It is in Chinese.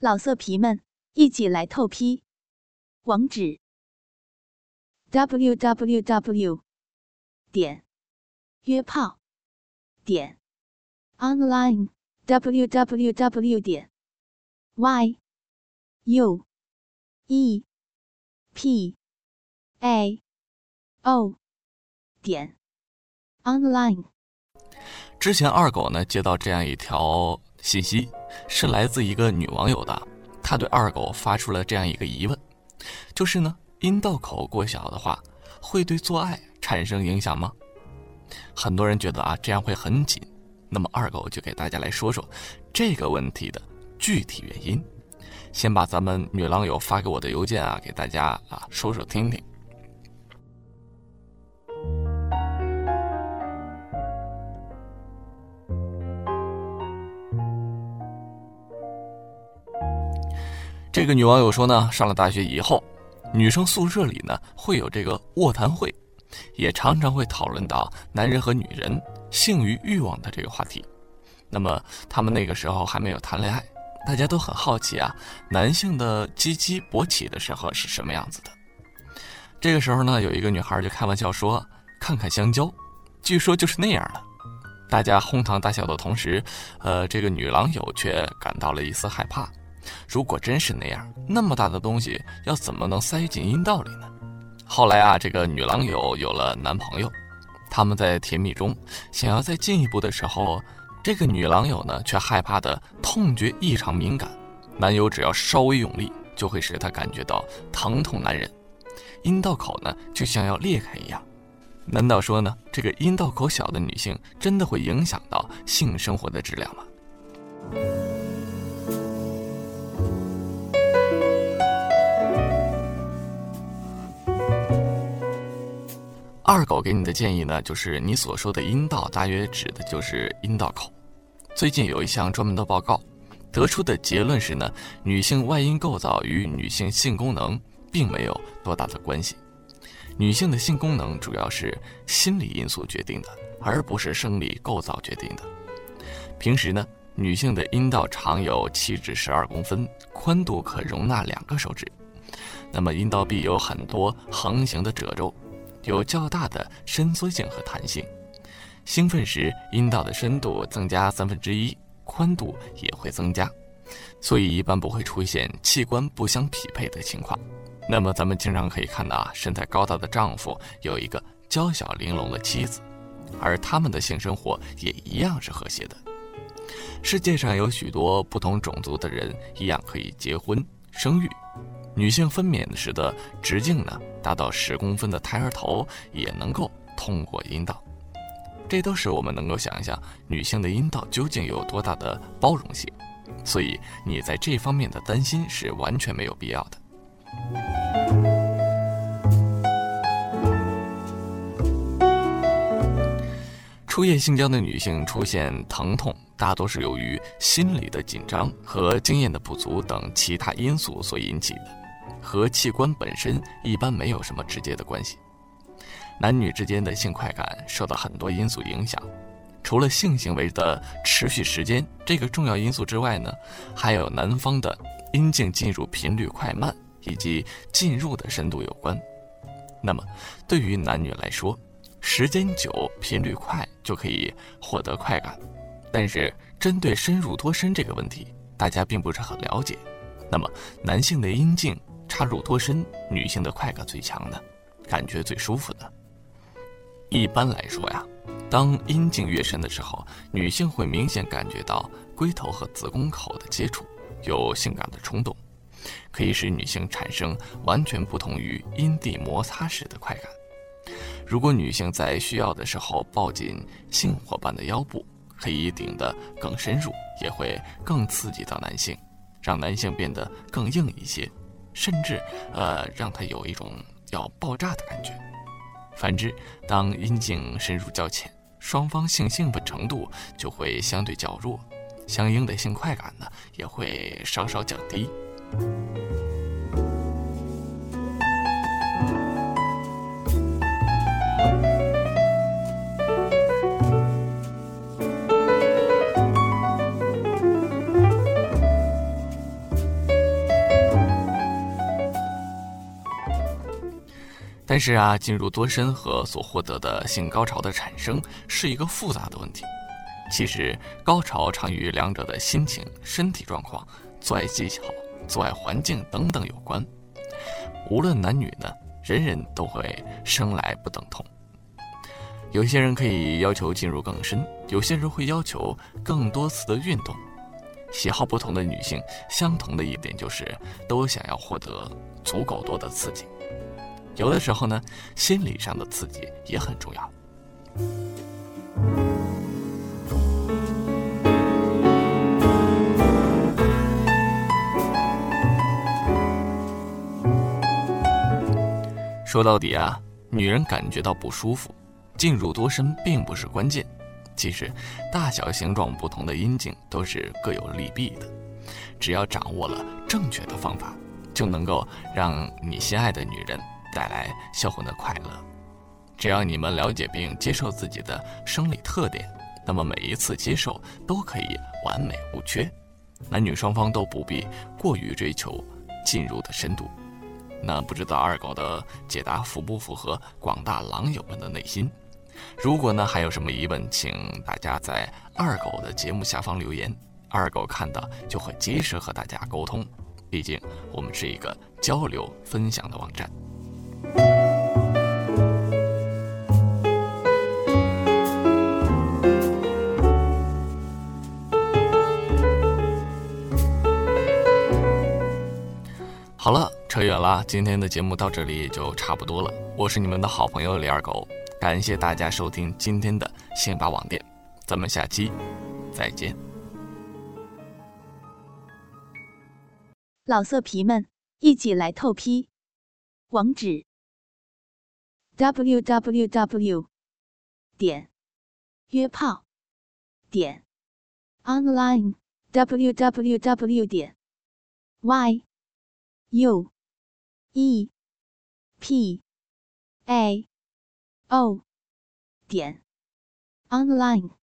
老色皮们，一起来透批！网址：w w w 点约炮点 online w w w 点 y u e p a o 点 online。之前二狗呢接到这样一条信息，是来自一个女网友的，她对二狗发出了这样一个疑问，就是呢，阴道口过小的话，会对做爱产生影响吗？很多人觉得啊，这样会很紧。那么二狗就给大家来说说这个问题的具体原因。先把咱们女狼友发给我的邮件啊，给大家啊说说听听。这个女网友说呢，上了大学以后，女生宿舍里呢会有这个卧谈会，也常常会讨论到男人和女人性与欲望的这个话题。那么他们那个时候还没有谈恋爱，大家都很好奇啊，男性的鸡鸡勃起的时候是什么样子的。这个时候呢，有一个女孩就开玩笑说：“看看香蕉，据说就是那样的。”大家哄堂大笑的同时，呃，这个女狼友却感到了一丝害怕。如果真是那样，那么大的东西要怎么能塞进阴道里呢？后来啊，这个女狼友有了男朋友，他们在甜蜜中想要再进一步的时候，这个女狼友呢却害怕的痛觉异常敏感，男友只要稍微用力，就会使她感觉到疼痛难忍，阴道口呢就像要裂开一样。难道说呢，这个阴道口小的女性真的会影响到性生活的质量吗？二狗给你的建议呢，就是你所说的阴道大约指的就是阴道口。最近有一项专门的报告，得出的结论是呢，女性外阴构造与女性性功能并没有多大的关系。女性的性功能主要是心理因素决定的，而不是生理构造决定的。平时呢，女性的阴道长有七至十二公分，宽度可容纳两个手指。那么阴道壁有很多横行的褶皱。有较大的伸缩性和弹性，兴奋时阴道的深度增加三分之一，宽度也会增加，所以一般不会出现器官不相匹配的情况。那么咱们经常可以看到啊，身材高大的丈夫有一个娇小玲珑的妻子，而他们的性生活也一样是和谐的。世界上有许多不同种族的人一样可以结婚生育。女性分娩时的直径呢，达到十公分的胎儿头也能够通过阴道，这都是我们能够想象女性的阴道究竟有多大的包容性，所以你在这方面的担心是完全没有必要的。初夜性交的女性出现疼痛。大多是由于心理的紧张和经验的不足等其他因素所引起的，和器官本身一般没有什么直接的关系。男女之间的性快感受到很多因素影响，除了性行为的持续时间这个重要因素之外呢，还有男方的阴茎进入频率快慢以及进入的深度有关。那么，对于男女来说，时间久、频率快就可以获得快感。但是，针对深入多深这个问题，大家并不是很了解。那么，男性的阴茎插入多深，女性的快感最强呢？感觉最舒服的？一般来说呀，当阴茎越深的时候，女性会明显感觉到龟头和子宫口的接触，有性感的冲动，可以使女性产生完全不同于阴蒂摩擦时的快感。如果女性在需要的时候抱紧性伙伴的腰部，可以顶得更深入，也会更刺激到男性，让男性变得更硬一些，甚至呃让他有一种要爆炸的感觉。反之，当阴茎深入较浅，双方性兴奋程度就会相对较弱，相应的性快感呢也会稍稍降低。但是啊，进入多深和所获得的性高潮的产生是一个复杂的问题。其实，高潮常与两者的心情、身体状况、做爱技巧、做爱环境等等有关。无论男女呢，人人都会生来不等同。有些人可以要求进入更深，有些人会要求更多次的运动。喜好不同的女性，相同的一点就是都想要获得足够多的刺激。有的时候呢，心理上的刺激也很重要。说到底啊，女人感觉到不舒服。进入多深并不是关键，其实大小形状不同的阴茎都是各有利弊的，只要掌握了正确的方法，就能够让你心爱的女人带来销魂的快乐。只要你们了解并接受自己的生理特点，那么每一次接受都可以完美无缺，男女双方都不必过于追求进入的深度。那不知道二狗的解答符不符合广大狼友们的内心？如果呢还有什么疑问，请大家在二狗的节目下方留言，二狗看到就会及时和大家沟通。毕竟我们是一个交流分享的网站。好了，扯远了，今天的节目到这里也就差不多了。我是你们的好朋友李二狗。感谢大家收听今天的信吧网店，咱们下期再见。老色皮们，一起来透批！网址：w w w 点约炮点 online w w w 点 y u e. P. A。o. 点。Online。